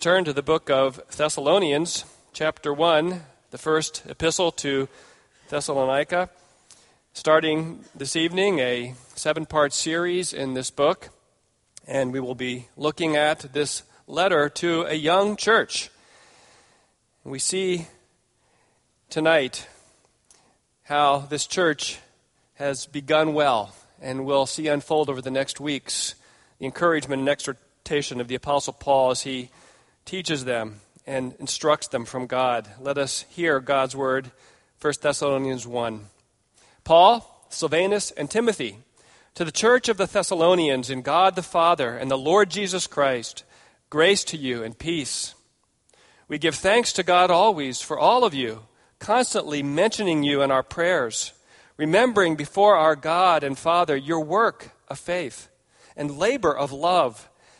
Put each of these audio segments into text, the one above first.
Turn to the book of Thessalonians, chapter 1, the first epistle to Thessalonica. Starting this evening, a seven part series in this book, and we will be looking at this letter to a young church. We see tonight how this church has begun well, and we'll see unfold over the next weeks the encouragement and exhortation of the Apostle Paul as he teaches them and instructs them from God. Let us hear God's word, 1 Thessalonians 1. Paul, Silvanus, and Timothy, to the church of the Thessalonians in God the Father and the Lord Jesus Christ, grace to you and peace. We give thanks to God always for all of you, constantly mentioning you in our prayers, remembering before our God and Father your work of faith and labor of love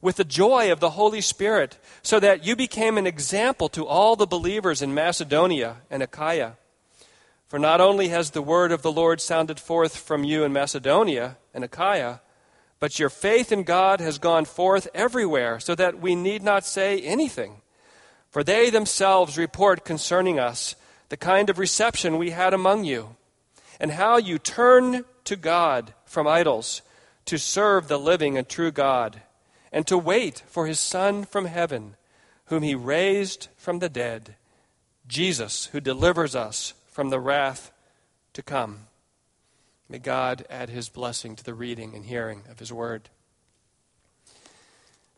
with the joy of the Holy Spirit, so that you became an example to all the believers in Macedonia and Achaia. For not only has the word of the Lord sounded forth from you in Macedonia and Achaia, but your faith in God has gone forth everywhere, so that we need not say anything. For they themselves report concerning us the kind of reception we had among you, and how you turned to God from idols to serve the living and true God and to wait for his Son from heaven, whom he raised from the dead, Jesus, who delivers us from the wrath to come. May God add his blessing to the reading and hearing of his word.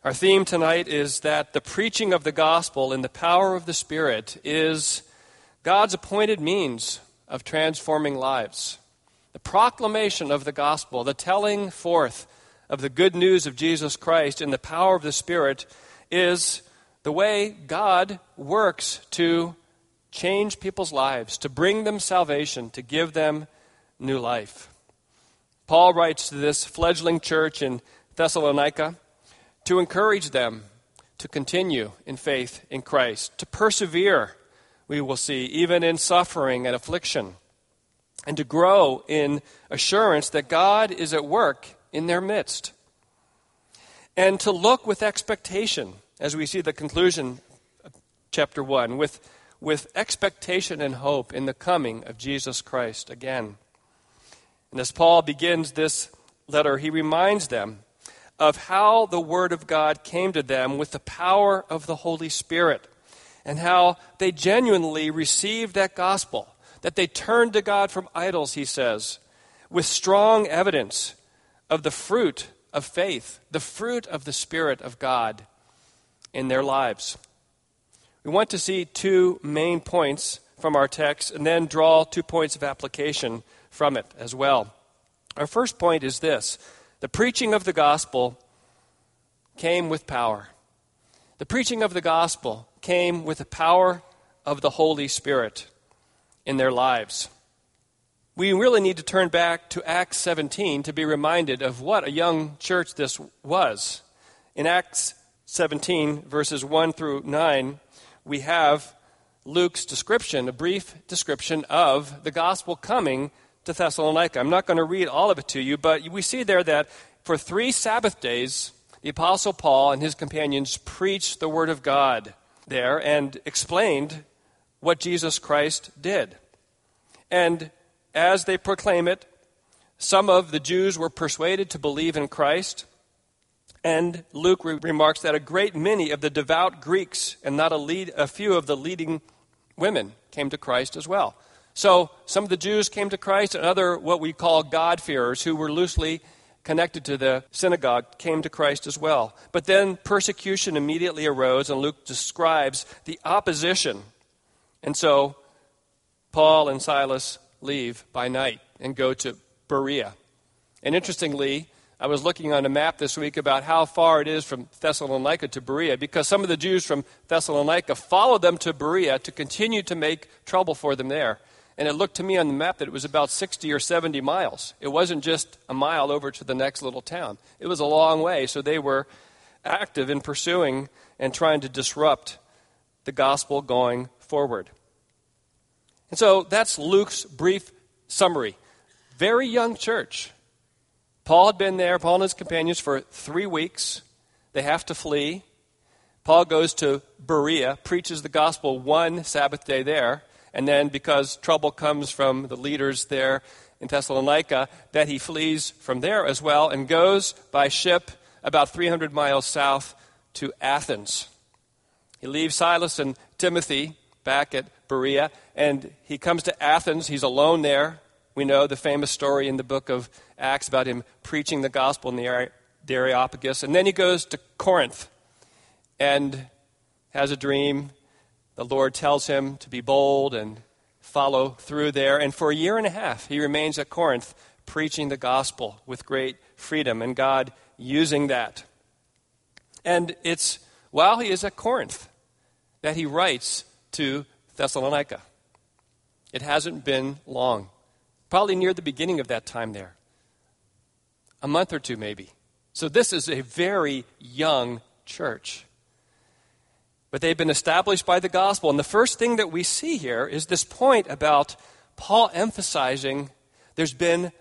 Our theme tonight is that the preaching of the gospel in the power of the Spirit is God's appointed means of transforming lives. The proclamation of the gospel, the telling forth of the good news of Jesus Christ and the power of the Spirit is the way God works to change people's lives, to bring them salvation, to give them new life. Paul writes to this fledgling church in Thessalonica to encourage them to continue in faith in Christ, to persevere, we will see, even in suffering and affliction, and to grow in assurance that God is at work in their midst. And to look with expectation, as we see the conclusion chapter 1, with, with expectation and hope in the coming of Jesus Christ again. And as Paul begins this letter, he reminds them of how the Word of God came to them with the power of the Holy Spirit, and how they genuinely received that gospel, that they turned to God from idols, he says, with strong evidence of the fruit of faith, the fruit of the Spirit of God in their lives. We want to see two main points from our text and then draw two points of application from it as well. Our first point is this the preaching of the gospel came with power. The preaching of the gospel came with the power of the Holy Spirit in their lives we really need to turn back to Acts 17 to be reminded of what a young church this was. In Acts 17, verses 1 through 9, we have Luke's description, a brief description of the gospel coming to Thessalonica. I'm not going to read all of it to you, but we see there that for three Sabbath days, the Apostle Paul and his companions preached the Word of God there and explained what Jesus Christ did. And as they proclaim it, some of the Jews were persuaded to believe in Christ. And Luke re- remarks that a great many of the devout Greeks and not a, lead, a few of the leading women came to Christ as well. So some of the Jews came to Christ, and other what we call God-fearers who were loosely connected to the synagogue came to Christ as well. But then persecution immediately arose, and Luke describes the opposition. And so Paul and Silas leave by night and go to Berea. And interestingly, I was looking on a map this week about how far it is from Thessalonica to Berea because some of the Jews from Thessalonica followed them to Berea to continue to make trouble for them there. And it looked to me on the map that it was about 60 or 70 miles. It wasn't just a mile over to the next little town, it was a long way. So they were active in pursuing and trying to disrupt the gospel going forward. And so that's Luke's brief summary. Very young church. Paul had been there, Paul and his companions, for three weeks. They have to flee. Paul goes to Berea, preaches the gospel one Sabbath day there, and then because trouble comes from the leaders there in Thessalonica, that he flees from there as well and goes by ship about 300 miles south to Athens. He leaves Silas and Timothy back at Berea, and he comes to Athens. He's alone there. We know the famous story in the book of Acts about him preaching the gospel in the, Areopagus. And then he goes to Corinth and has a dream. The Lord tells him to be bold and follow through there. And for a year and a half, he remains at Corinth preaching the gospel with great freedom, and God using that. And it's while he is at Corinth that he writes to Thessalonica. It hasn't been long, probably near the beginning of that time there, a month or two maybe. So this is a very young church. But they've been established by the gospel. And the first thing that we see here is this point about Paul emphasizing there's been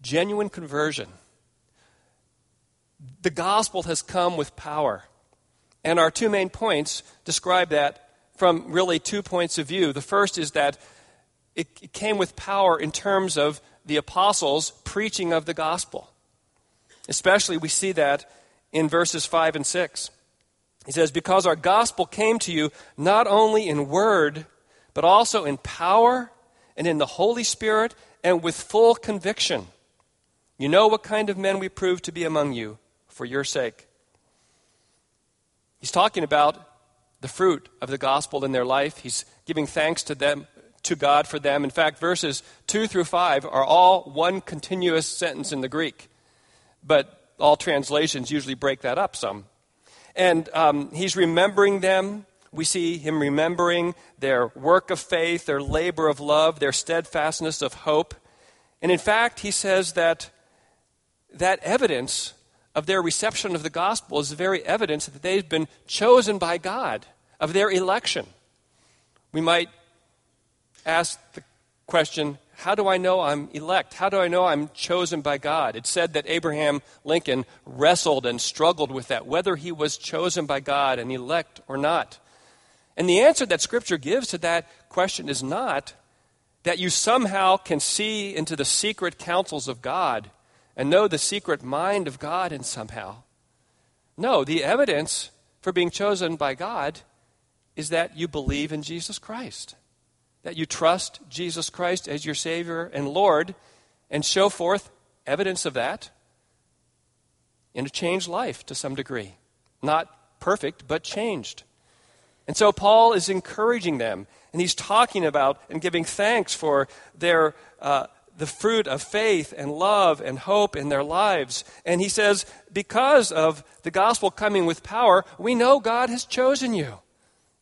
genuine conversion. The gospel has come with power. And our two main points describe that from really two points of view. The first is that it came with power in terms of the apostles' preaching of the gospel. Especially, we see that in verses 5 and 6. He says, Because our gospel came to you not only in word, but also in power and in the Holy Spirit and with full conviction. You know what kind of men we proved to be among you for your sake. He's talking about the fruit of the gospel in their life. He's giving thanks to them to God for them. In fact, verses 2 through 5 are all one continuous sentence in the Greek, but all translations usually break that up some. And um, he's remembering them. We see him remembering their work of faith, their labor of love, their steadfastness of hope. And in fact, he says that that evidence of their reception of the gospel is very evidence that they've been chosen by God, of their election. We might ask the question how do I know I'm elect? How do I know I'm chosen by God? It said that Abraham Lincoln wrestled and struggled with that, whether he was chosen by God and elect or not. And the answer that Scripture gives to that question is not that you somehow can see into the secret counsels of God and know the secret mind of God and somehow. No, the evidence for being chosen by God is that you believe in Jesus Christ that you trust Jesus Christ as your Savior and Lord and show forth evidence of that in a changed life to some degree. Not perfect, but changed. And so Paul is encouraging them, and he's talking about and giving thanks for their. Uh, the fruit of faith and love and hope in their lives. And he says, because of the gospel coming with power, we know God has chosen you.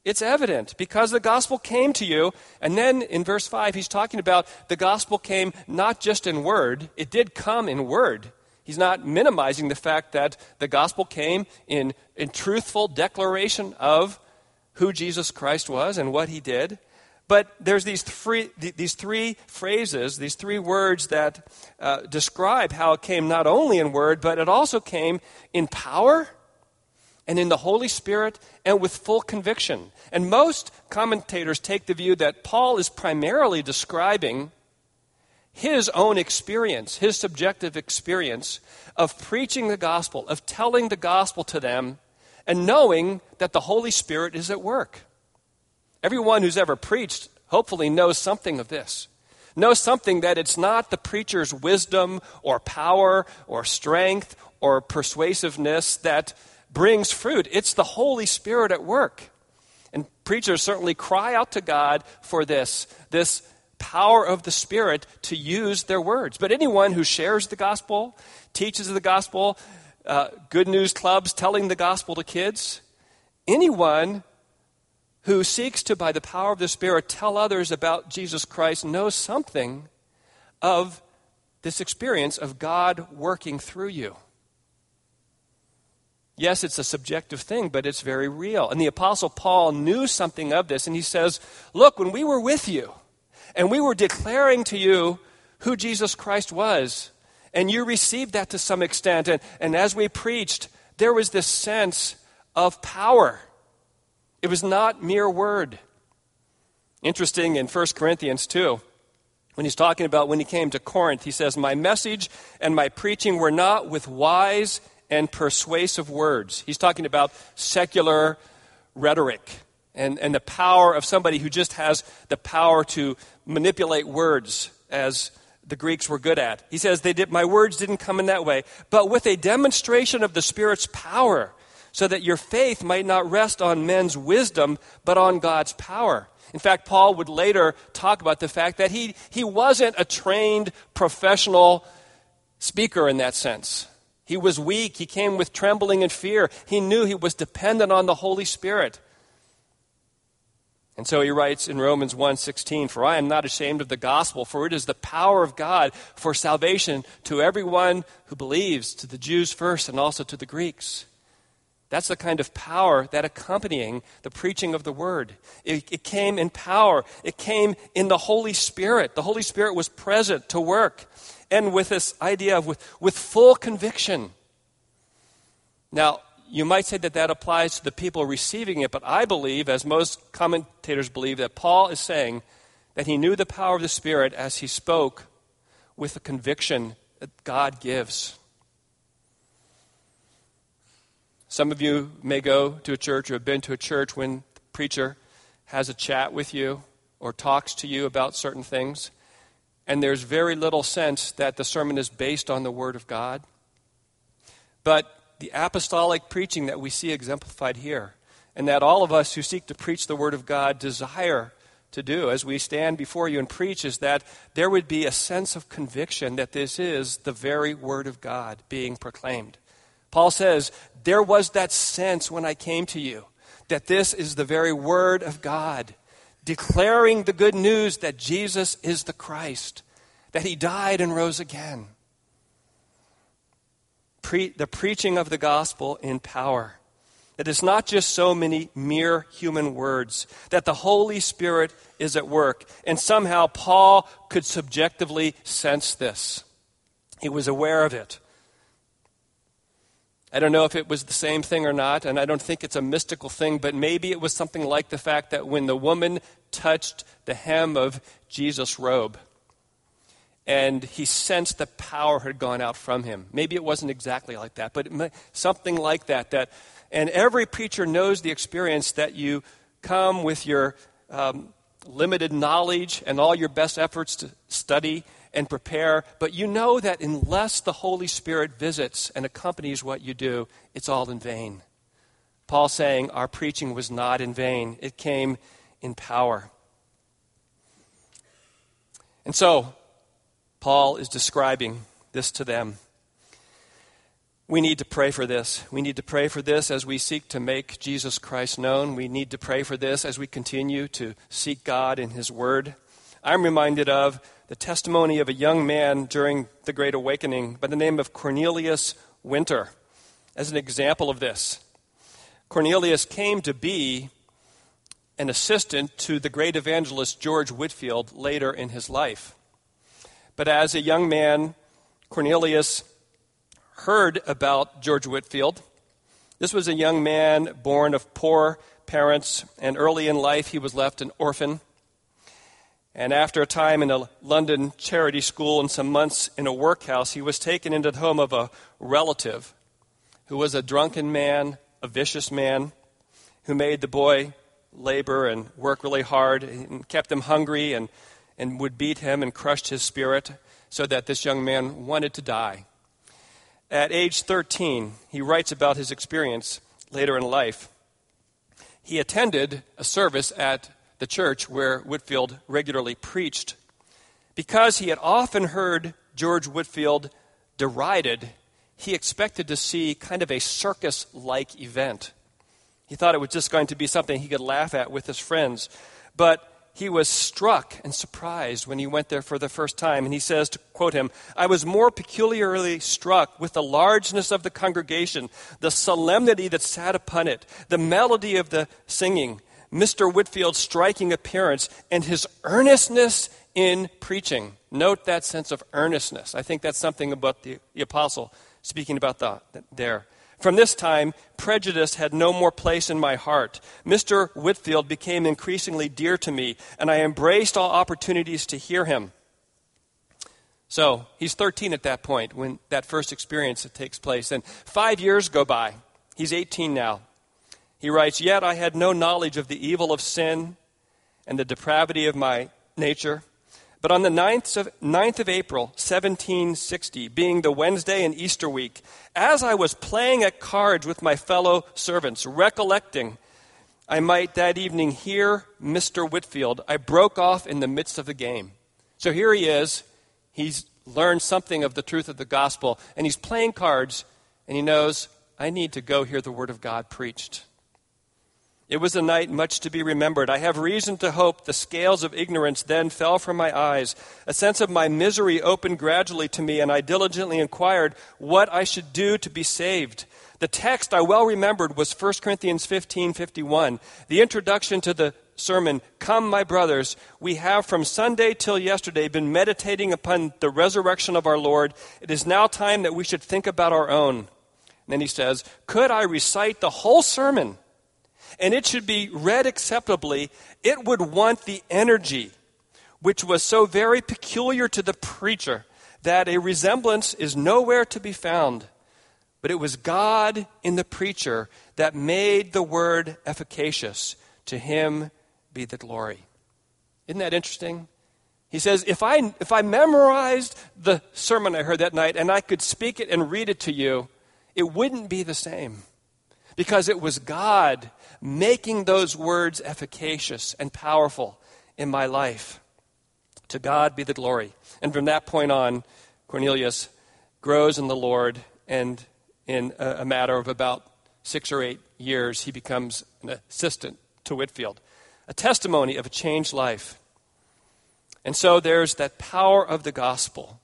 It's evident because the gospel came to you. And then in verse 5, he's talking about the gospel came not just in word, it did come in word. He's not minimizing the fact that the gospel came in, in truthful declaration of who Jesus Christ was and what he did. But there's these three, these three phrases, these three words that uh, describe how it came not only in word, but it also came in power and in the Holy Spirit and with full conviction. And most commentators take the view that Paul is primarily describing his own experience, his subjective experience of preaching the gospel, of telling the gospel to them, and knowing that the Holy Spirit is at work. Everyone who's ever preached hopefully knows something of this. Knows something that it's not the preacher's wisdom or power or strength or persuasiveness that brings fruit. It's the Holy Spirit at work. And preachers certainly cry out to God for this, this power of the Spirit to use their words. But anyone who shares the gospel, teaches the gospel, uh, good news clubs telling the gospel to kids, anyone who seeks to, by the power of the Spirit, tell others about Jesus Christ knows something of this experience of God working through you. Yes, it's a subjective thing, but it's very real. And the Apostle Paul knew something of this, and he says, Look, when we were with you, and we were declaring to you who Jesus Christ was, and you received that to some extent, and, and as we preached, there was this sense of power. It was not mere word. Interesting in 1 Corinthians 2, when he's talking about when he came to Corinth, he says, My message and my preaching were not with wise and persuasive words. He's talking about secular rhetoric and, and the power of somebody who just has the power to manipulate words as the Greeks were good at. He says, they did, My words didn't come in that way, but with a demonstration of the Spirit's power, so that your faith might not rest on men's wisdom, but on God's power. In fact, Paul would later talk about the fact that he, he wasn't a trained professional speaker in that sense. He was weak. He came with trembling and fear. He knew he was dependent on the Holy Spirit. And so he writes in Romans 1:16, "For I am not ashamed of the gospel, for it is the power of God for salvation to everyone who believes, to the Jews first and also to the Greeks." That's the kind of power that accompanying the preaching of the word. It, it, came in power. It came in the Holy Spirit. The Holy Spirit was present to work and with this idea of with, with full conviction. Now, you might say that that applies to the people receiving it, but I believe, as most commentators believe, that Paul is saying that he knew the power of the Spirit as he spoke with the conviction that God gives. Some of you may go to a church or have been to a church when the preacher has a chat with you or talks to you about certain things and there's very little sense that the sermon is based on the Word of God. But the apostolic preaching that we see exemplified here, and that all of us who seek to preach the Word of God desire to do as we stand before you and preach, is that there would be a sense of conviction that this is the very Word of God being proclaimed. Paul says, There was that sense when I came to you that this is the very Word of God declaring the good news that Jesus is the Christ, that he died and rose again. Pre- the preaching of the gospel in power. That it's not just so many mere human words, that the Holy Spirit is at work. And somehow Paul could subjectively sense this. He was aware of it. I don't know if it was the same thing or not, and I don't think it's a mystical thing, but maybe it was something like the fact that when the woman touched the hem of Jesus' robe, and he sensed the power had gone out from him. Maybe it wasn't exactly like that, but something like that. That, and every preacher knows the experience that you come with your um, limited knowledge and all your best efforts to study and prepare, but you know that unless the Holy Spirit visits and accompanies what you do, it's all in vain. Paul saying our preaching was not in vain, it came in power. And so, Paul is describing this to them. We need to pray for this. We need to pray for this as we seek to make Jesus Christ known. We need to pray for this as we continue to seek God in His Word. I'm reminded of the testimony of a young man during the Great Awakening by the name of Cornelius Winter as an example of this. Cornelius came to be an assistant to the great evangelist George Whitefield later in his life. But as a young man, Cornelius heard about George Whitefield. This was a young man born of poor parents, and early in life he was left an orphan. And after a time in a London charity school and some months in a workhouse, he was taken into the home of a relative who was a drunken man, a vicious man, who made the boy labor and work really hard and kept him hungry and, and would beat him and crushed his spirit so that this young man wanted to die. At age 13, he writes about his experience later in life. He attended a service at the church where Whitefield regularly preached. Because he had often heard George Whitefield derided, he expected to see kind of a circus like event. He thought it was just going to be something he could laugh at with his friends. But he was struck and surprised when he went there for the first time. And he says, to quote him, I was more peculiarly struck with the largeness of the congregation, the solemnity that sat upon it, the melody of the singing, Mr. Whitefield's striking appearance, and his earnestness in preaching. Note that sense of earnestness. I think that's something about the, the apostle speaking about the, there. From this time, prejudice had no more place in my heart. Mr. Whitefield became increasingly dear to me, and I embraced all opportunities to hear him. So he's 13 at that point when that first experience takes place. And five years go by. He's 18 now. He writes, Yet I had no knowledge of the evil of sin and the depravity of my nature. But on the 9th of, 9th of April, 1760, being the Wednesday in Easter week, as I was playing at cards with my fellow servants, recollecting I might that evening hear Mr. Whitefield, I broke off in the midst of the game. So here he is. He's learned something of the truth of the gospel, and he's playing cards, and he knows, I need to go hear the word of God preached. It was a night much to be remembered. I have reason to hope the scales of ignorance then fell from my eyes. A sense of my misery opened gradually to me, and I diligently inquired what I should do to be saved. The text I well remembered was 1 Corinthians 15 51. The introduction to the sermon, Come, my brothers, we have from Sunday till yesterday been meditating upon the resurrection of our Lord. It is now time that we should think about our own. And then he says, Could I recite the whole sermon? And it should be read acceptably, it would want the energy which was so very peculiar to the preacher that a resemblance is nowhere to be found. But it was God in the preacher that made the word efficacious. To him be the glory. Isn't that interesting? He says, if I, if I memorized the sermon I heard that night and I could speak it and read it to you, it wouldn't be the same. Because it was God making those words efficacious and powerful in my life. To God be the glory. And from that point on, Cornelius grows in the Lord, and in a, matter of about six or eight years, he becomes an assistant to Whitefield. A testimony of a changed life. And so there's that power of the gospel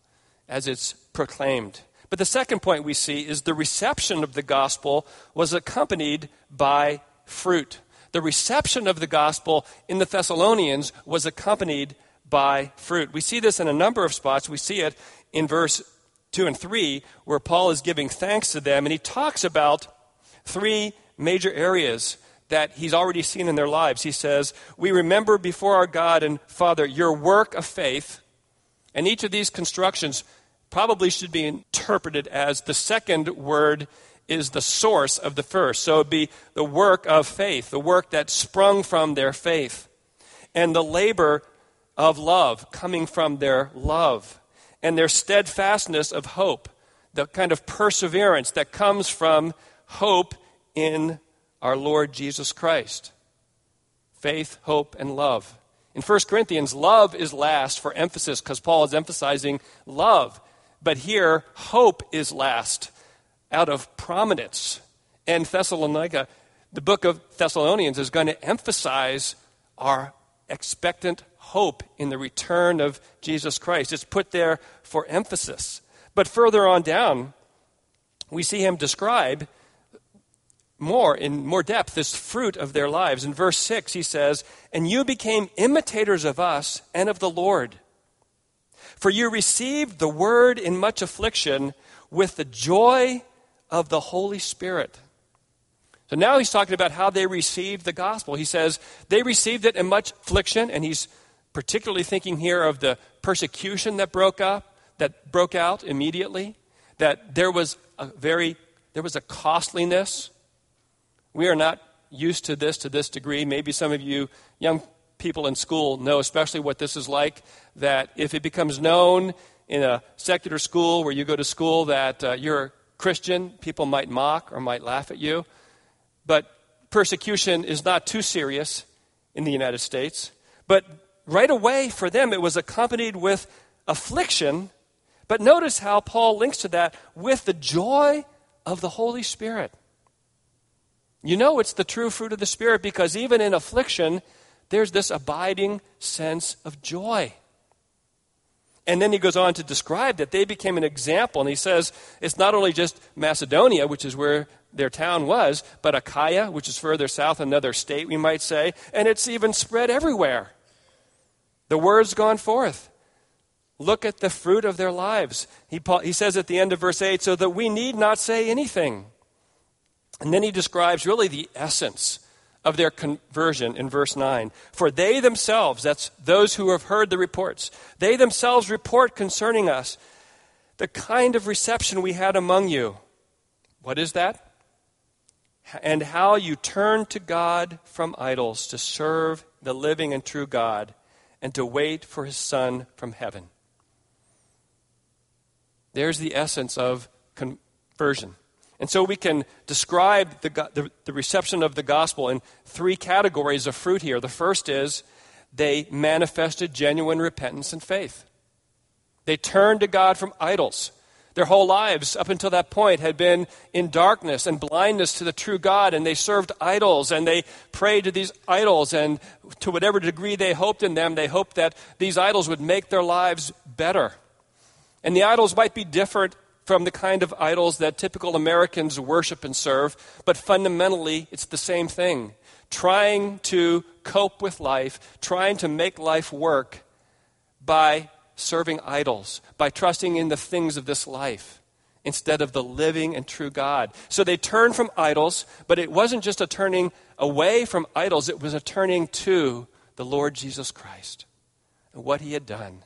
as it's proclaimed. But the second point we see is the reception of the gospel was accompanied by fruit. The reception of the gospel in the Thessalonians was accompanied by fruit. We see this in a number of spots. We see it in verse 2 and 3, where Paul is giving thanks to them, and he talks about three major areas that he's already seen in their lives. He says, We remember before our God and Father your work of faith. And each of these constructions probably should be interpreted as the second word is the source of the first. So it'd be the work of faith, the work that sprung from their faith, and the labor of love coming from their love, and their steadfastness of hope, the kind of perseverance that comes from hope in our Lord Jesus Christ. Faith, hope, and love. In 1 Corinthians, love is last for emphasis because Paul is emphasizing love. But here, hope is last out of prominence. And Thessalonica, the book of Thessalonians, is going to emphasize our expectant hope in the return of Jesus Christ. It's put there for emphasis. But further on down, we see him describe more in more depth this fruit of their lives. In verse 6, he says, And you became imitators of us and of the Lord. For you received the word in much affliction with the joy of the Holy Spirit. So now he's talking about how they received the gospel. He says they received it in much affliction, and he's particularly thinking here of the persecution that broke up, that broke out immediately, that there was a very there was a costliness. We are not used to this to this degree. Maybe some of you young people in school know especially what this is like that if it becomes known in a secular school where you go to school that uh, you're a Christian, people might mock or might laugh at you. But persecution is not too serious in the United States. But right away for them, it was accompanied with affliction. But notice how Paul links to that with the joy of the Holy Spirit. You know it's the true fruit of the Spirit because even in affliction, there's this abiding sense of joy. And then he goes on to describe that they became an example. And he says it's not only just Macedonia, which is where their town was, but Achaia, which is further south, another state, we might say, and it's even spread everywhere. The word's gone forth. Look at the fruit of their lives. He, he says at the end of verse 8, so that we need not say anything. And then he describes really the essence of their conversion in verse 9. For they themselves, that's those who have heard the reports, they themselves report concerning us the kind of reception we had among you. What is that? And how you turned to God from idols to serve the living and true God and to wait for his Son from heaven. There's the essence of conversion. And so we can describe the, the, the, reception of the gospel in three categories of fruit here. The first is they manifested genuine repentance and faith. They turned to God from idols. Their whole lives, up until that point, had been in darkness and blindness to the true God, and they served idols and they prayed to these idols, and to whatever degree they hoped in them, they hoped that these idols would make their lives better. And the idols might be different from the kind of idols that typical Americans worship and serve, but fundamentally, it's the same thing. Trying to cope with life, trying to make life work by serving idols, by trusting in the things of this life instead of the living and true God. So they turned from idols, but it wasn't just a turning away from idols, it was a turning to the Lord Jesus Christ and what he had done.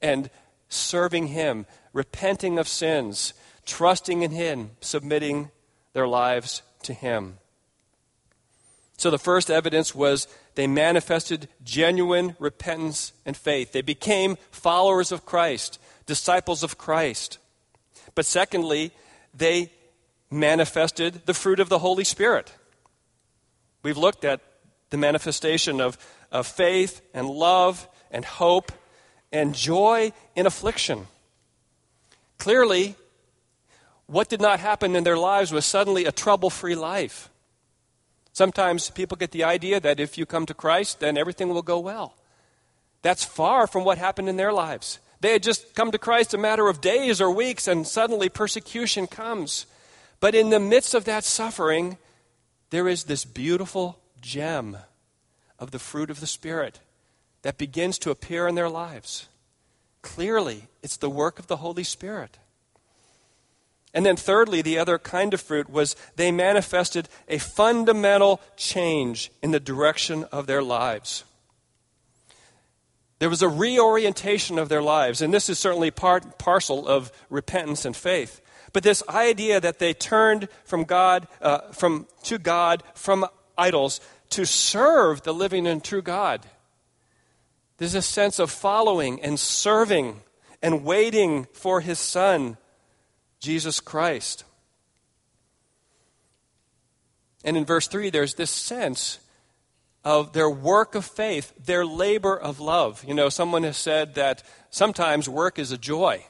And serving him, repenting of sins, trusting in Him, submitting their lives to Him. So the first evidence was they manifested genuine repentance and faith. They became followers of Christ, disciples of Christ. But secondly, they manifested the fruit of the Holy Spirit. We've looked at the manifestation of, of faith and love and hope and joy in affliction. Clearly, what did not happen in their lives was suddenly a trouble free life. Sometimes people get the idea that if you come to Christ, then everything will go well. That's far from what happened in their lives. They had just come to Christ a matter of days or weeks, and suddenly persecution comes. But in the midst of that suffering, there is this beautiful gem of the fruit of the Spirit that begins to appear in their lives. Clearly, it's the work of the Holy Spirit. And then, thirdly, the other kind of fruit was they manifested a fundamental change in the direction of their lives. There was a reorientation of their lives, and this is certainly part parcel of repentance and faith. But this idea that they turned from God, uh, from to God, from idols, to serve the living and true God. There's a sense of following and serving and waiting for his son, Jesus Christ. And in verse 3, there's this sense of their work of faith, their labor of love. You know, someone has said that sometimes work is a joy.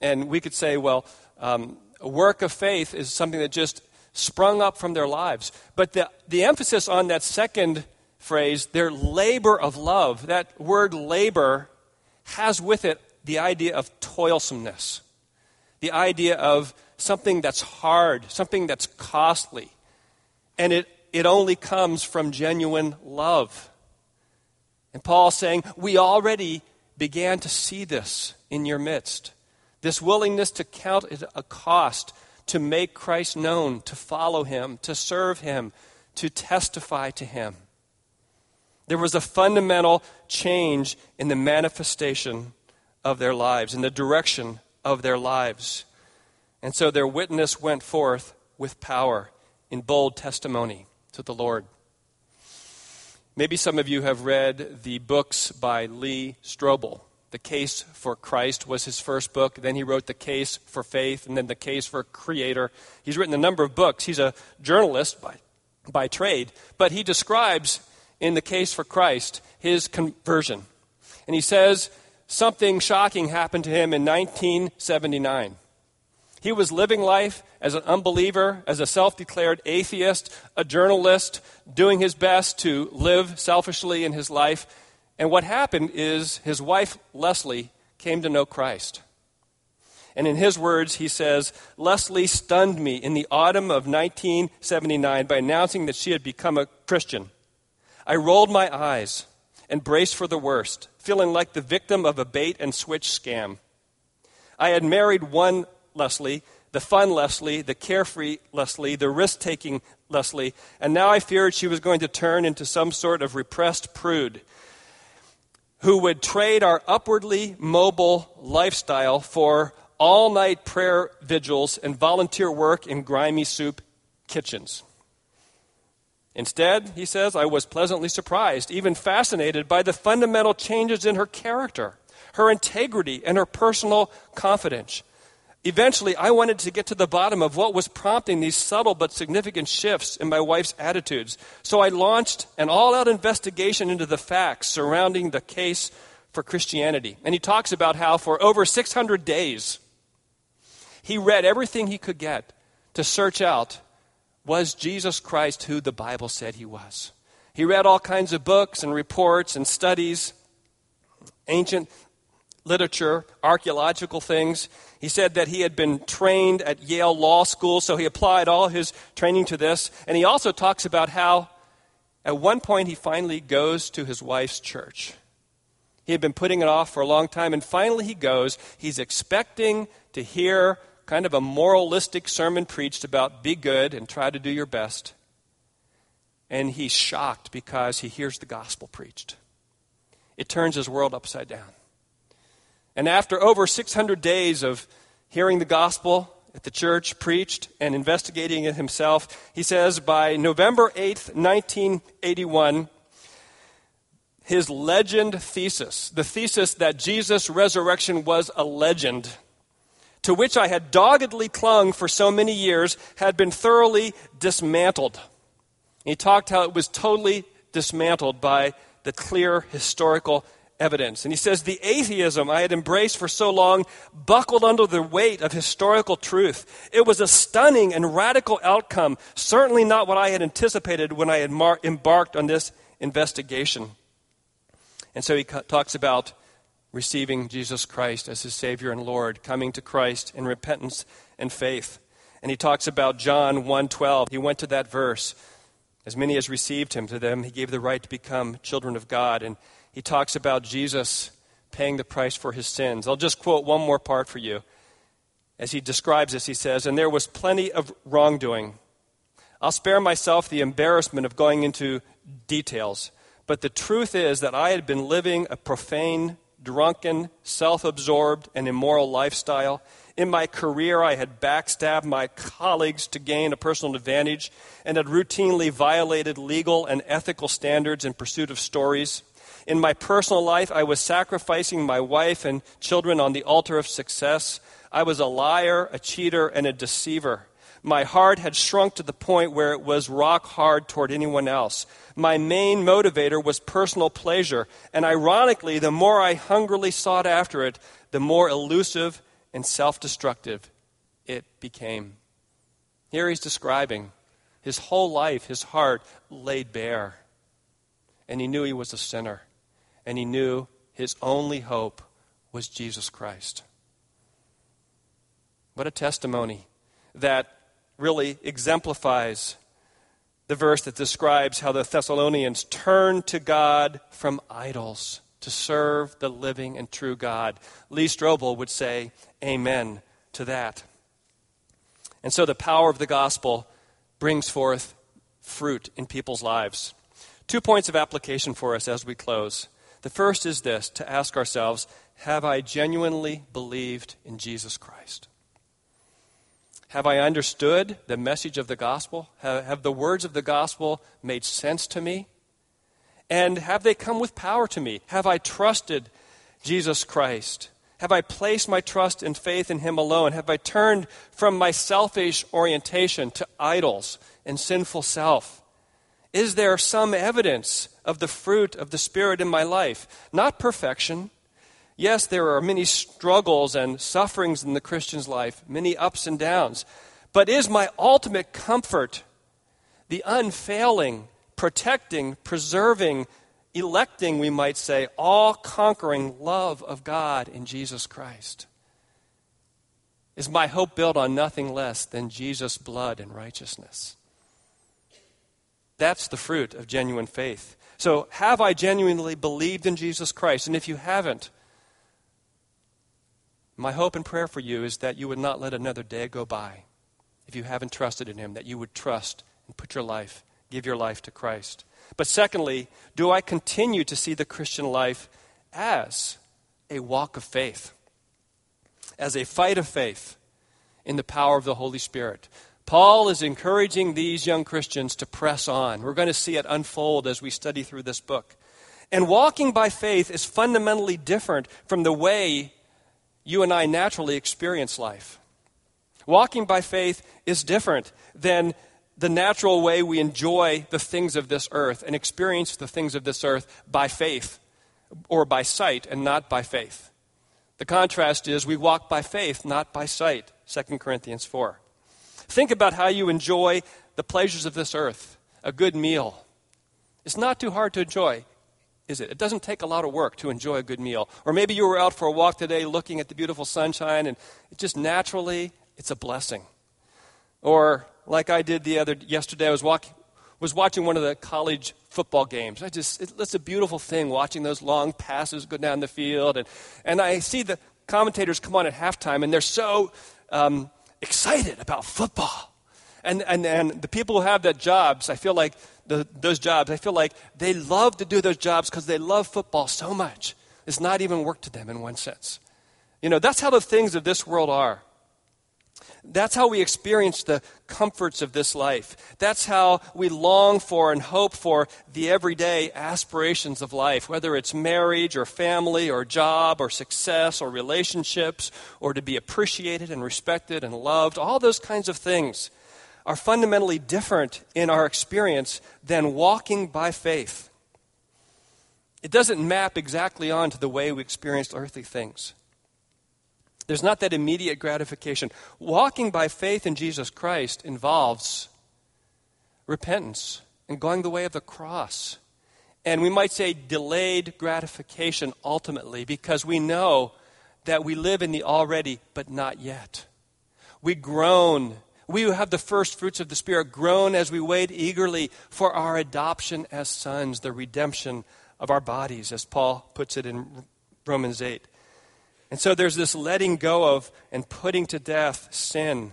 And we could say, well, um, work of faith is something that just sprung up from their lives. But the, the emphasis on that second phrase, their labor of love, that word labor has with it the idea of toilsomeness, the idea of something that's hard, something that's costly. And it, it only comes from genuine love. And Paul's saying, We already began to see this in your midst. This willingness to count it a cost, to make Christ known, to follow him, to serve him, to testify to him. There was a fundamental change in the manifestation of their lives, in the direction of their lives. And so their witness went forth with power in bold testimony to the Lord. Maybe some of you have read the books by Lee Strobel. The Case for Christ was his first book. Then he wrote The Case for Faith, and then The Case for Creator. He's written a number of books. He's a journalist by, by trade, but he describes in The Case for Christ his conversion. And he says something shocking happened to him in 1979. He was living life as an unbeliever, as a self declared atheist, a journalist, doing his best to live selfishly in his life. And what happened is his wife, Leslie, came to know Christ. And in his words, he says, Leslie stunned me in the autumn of 1979 by announcing that she had become a Christian. I rolled my eyes and braced for the worst, feeling like the victim of a bait and switch scam. I had married one Leslie, the fun Leslie, the carefree Leslie, the risk taking Leslie, and now I feared she was going to turn into some sort of repressed prude who would trade our upwardly mobile lifestyle for all night prayer vigils and volunteer work in grimy soup kitchens. Instead, he says, I was pleasantly surprised, even fascinated by the fundamental changes in her character, her integrity, and her personal confidence. Eventually, I wanted to get to the bottom of what was prompting these subtle but significant shifts in my wife's attitudes. So I launched an all out investigation into the facts surrounding the case for Christianity. And he talks about how for over 600 days, he read everything he could get to search out was Jesus Christ who the Bible said he was. He read all kinds of books and reports and studies, ancient literature, archaeological things. He said that he had been trained at Yale Law School, so he applied all his training to this. And he also talks about how at one point he finally goes to his wife's church. He had been putting it off for a long time, and finally he goes. He's expecting to hear kind of a moralistic sermon preached about be good and try to do your best. And he's shocked because he hears the gospel preached. It turns his world upside down. And after over 600 days of hearing the gospel at the church preached and investigating it himself, he says by November 8th, 1981, his legend thesis, the thesis that Jesus' resurrection was a legend, to which I had doggedly clung for so many years, had been thoroughly dismantled. He talked how it was totally dismantled by the clear historical evidence. And he says, The atheism I had embraced for so long buckled under the weight of historical truth. It was a stunning and radical outcome, certainly not what I had anticipated when I had mar- embarked on this investigation. And so he talks about receiving Jesus Christ as his Savior and Lord, coming to Christ in repentance and faith. And he talks about John 1:12. He went to that verse. As many as received him, to them he gave the right to become children of God. And he talks about Jesus paying the price for his sins. I'll just quote one more part for you. As he describes this, he says, And there was plenty of wrongdoing. I'll spare myself the embarrassment of going into details, but the truth is that I had been living a profane, drunken, self absorbed, and immoral lifestyle. In my career, I had backstabbed my colleagues to gain a personal advantage and had routinely violated legal and ethical standards in pursuit of stories. In my personal life, I was sacrificing my wife and children on the altar of success. I was a liar, a cheater, and a deceiver. My heart had shrunk to the point where it was rock hard toward anyone else. My main motivator was personal pleasure, and ironically, the more I hungrily sought after it, the more elusive and self destructive it became. Here he's describing his whole life, his heart laid bare, and he knew he was a sinner and he knew his only hope was Jesus Christ. What a testimony that really exemplifies the verse that describes how the Thessalonians turned to God from idols to serve the living and true God. Lee Strobel would say, Amen to that. And so the power of the gospel brings forth fruit in people's lives. Two points of application for us as we close. The first is this to ask ourselves Have I genuinely believed in Jesus Christ? Have I understood the message of the gospel? Have, have, the words of the gospel made sense to me? And have they come with power to me? Have I trusted Jesus Christ? Have I placed my trust and faith in Him alone? Have I turned from my selfish orientation to idols and sinful self? Is there some evidence of the fruit of the Spirit in my life? Not perfection. Yes, there are many struggles and sufferings in the Christian's life, many ups and downs. But is my ultimate comfort the unfailing, protecting, preserving, electing, we might say, all conquering love of God in Jesus Christ? Is my hope built on nothing less than Jesus' blood and righteousness? That's the fruit of genuine faith. So, have I genuinely believed in Jesus Christ? And if you haven't, my hope and prayer for you is that you would not let another day go by if you haven't trusted in Him, that you would trust and put your life, give your life to Christ. But secondly, do I continue to see the Christian life as a walk of faith, as a fight of faith in the power of the Holy Spirit? Paul is encouraging these young Christians to press on. We're going to see it unfold as we study through this book. And walking by faith is fundamentally different from the way you and I naturally experience life. Walking by faith is different than the natural way we enjoy the things of this earth and experience the things of this earth by faith or by sight and not by faith. The contrast is we walk by faith, not by sight. 2 Corinthians 4. Think about how you enjoy the pleasures of this earth. A good meal. It's not too hard to enjoy, is it? It doesn't take a lot of work to enjoy a good meal. Or maybe you were out for a walk today looking at the beautiful sunshine and it just naturally it's a blessing. Or like I did the other yesterday, I was walking was watching one of the college football games. I just it, it's a beautiful thing watching those long passes go down the field, and and I see the commentators come on at halftime, and they're so um, excited about football. And, and, and the people who have that jobs, I feel like the, those jobs, I feel like they love to do those jobs because they love football so much. It's not even work to them in one sense. You know, that's how the things of this world are. That's how we experience the comforts of this life. That's how we long for and hope for the everyday aspirations of life, whether it's marriage or family or job or success or relationships or to be appreciated and respected and loved. All those kinds of things are fundamentally different in our experience than walking by faith. It doesn't map exactly onto the way we experience earthly things. There's not that immediate gratification. Walking by faith in Jesus Christ involves repentance and going the way of the cross. And we might say delayed gratification ultimately because we know that we live in the already but not yet. We groan. We who have the first fruits of the Spirit groan as we wait eagerly for our adoption as sons, the redemption of our bodies, as Paul puts it in Romans 8. And so there's this letting go of and putting to death sin.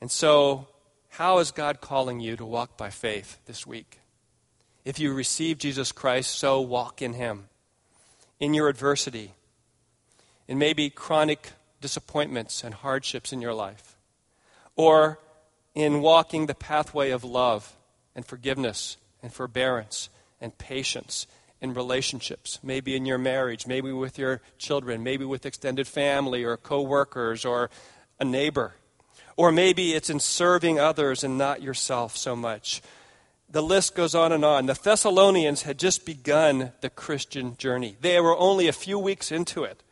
And so, how is God calling you to walk by faith this week? If you receive Jesus Christ, so walk in Him. In your adversity, in maybe chronic disappointments and hardships in your life, or in walking the pathway of love and forgiveness and forbearance and patience in relationships, maybe in your marriage, maybe with your children, maybe with extended family or coworkers or a neighbor. Or maybe it's in serving others and not yourself so much. The list goes on and on. The Thessalonians had just begun the Christian journey. They were only a few weeks into it.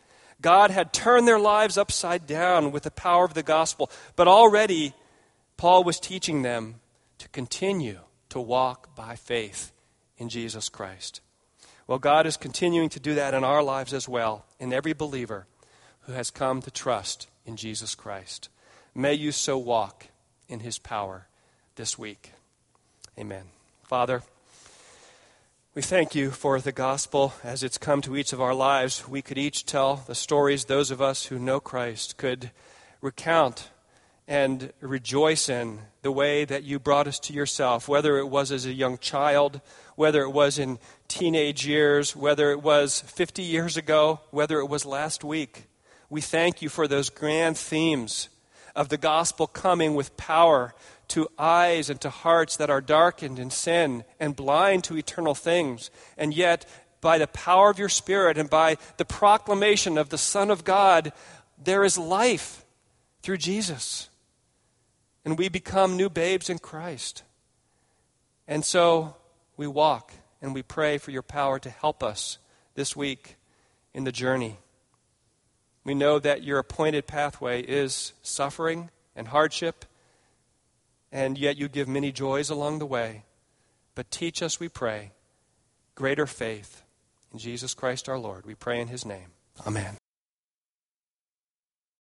God had turned their lives upside down with the power of the gospel, but already Paul was teaching them to continue to walk by faith in Jesus Christ. Well, God is continuing to do that in our lives as well, in every believer who has come to trust in Jesus Christ. May you so walk in his power this week. Amen. Father, we thank you for the gospel as it's come to each of our lives. We could each tell the stories, those of us who know Christ could recount and rejoice in the way that you brought us to yourself, whether it was as a young child, whether it was in teenage years, whether it was 50 years ago, whether it was last week. We thank you for those grand themes of the gospel coming with power to eyes and to hearts that are darkened in sin and blind to eternal things. And yet, by the power of your Spirit and by the proclamation of the Son of God, there is life through Jesus. And we become new babes in Christ. And so we walk and we pray for your power to help us this week in the journey. We know that your appointed pathway is suffering and hardship, and yet you give many joys along the way. But teach us, we pray, greater faith in Jesus Christ our Lord. We pray in his name. Amen.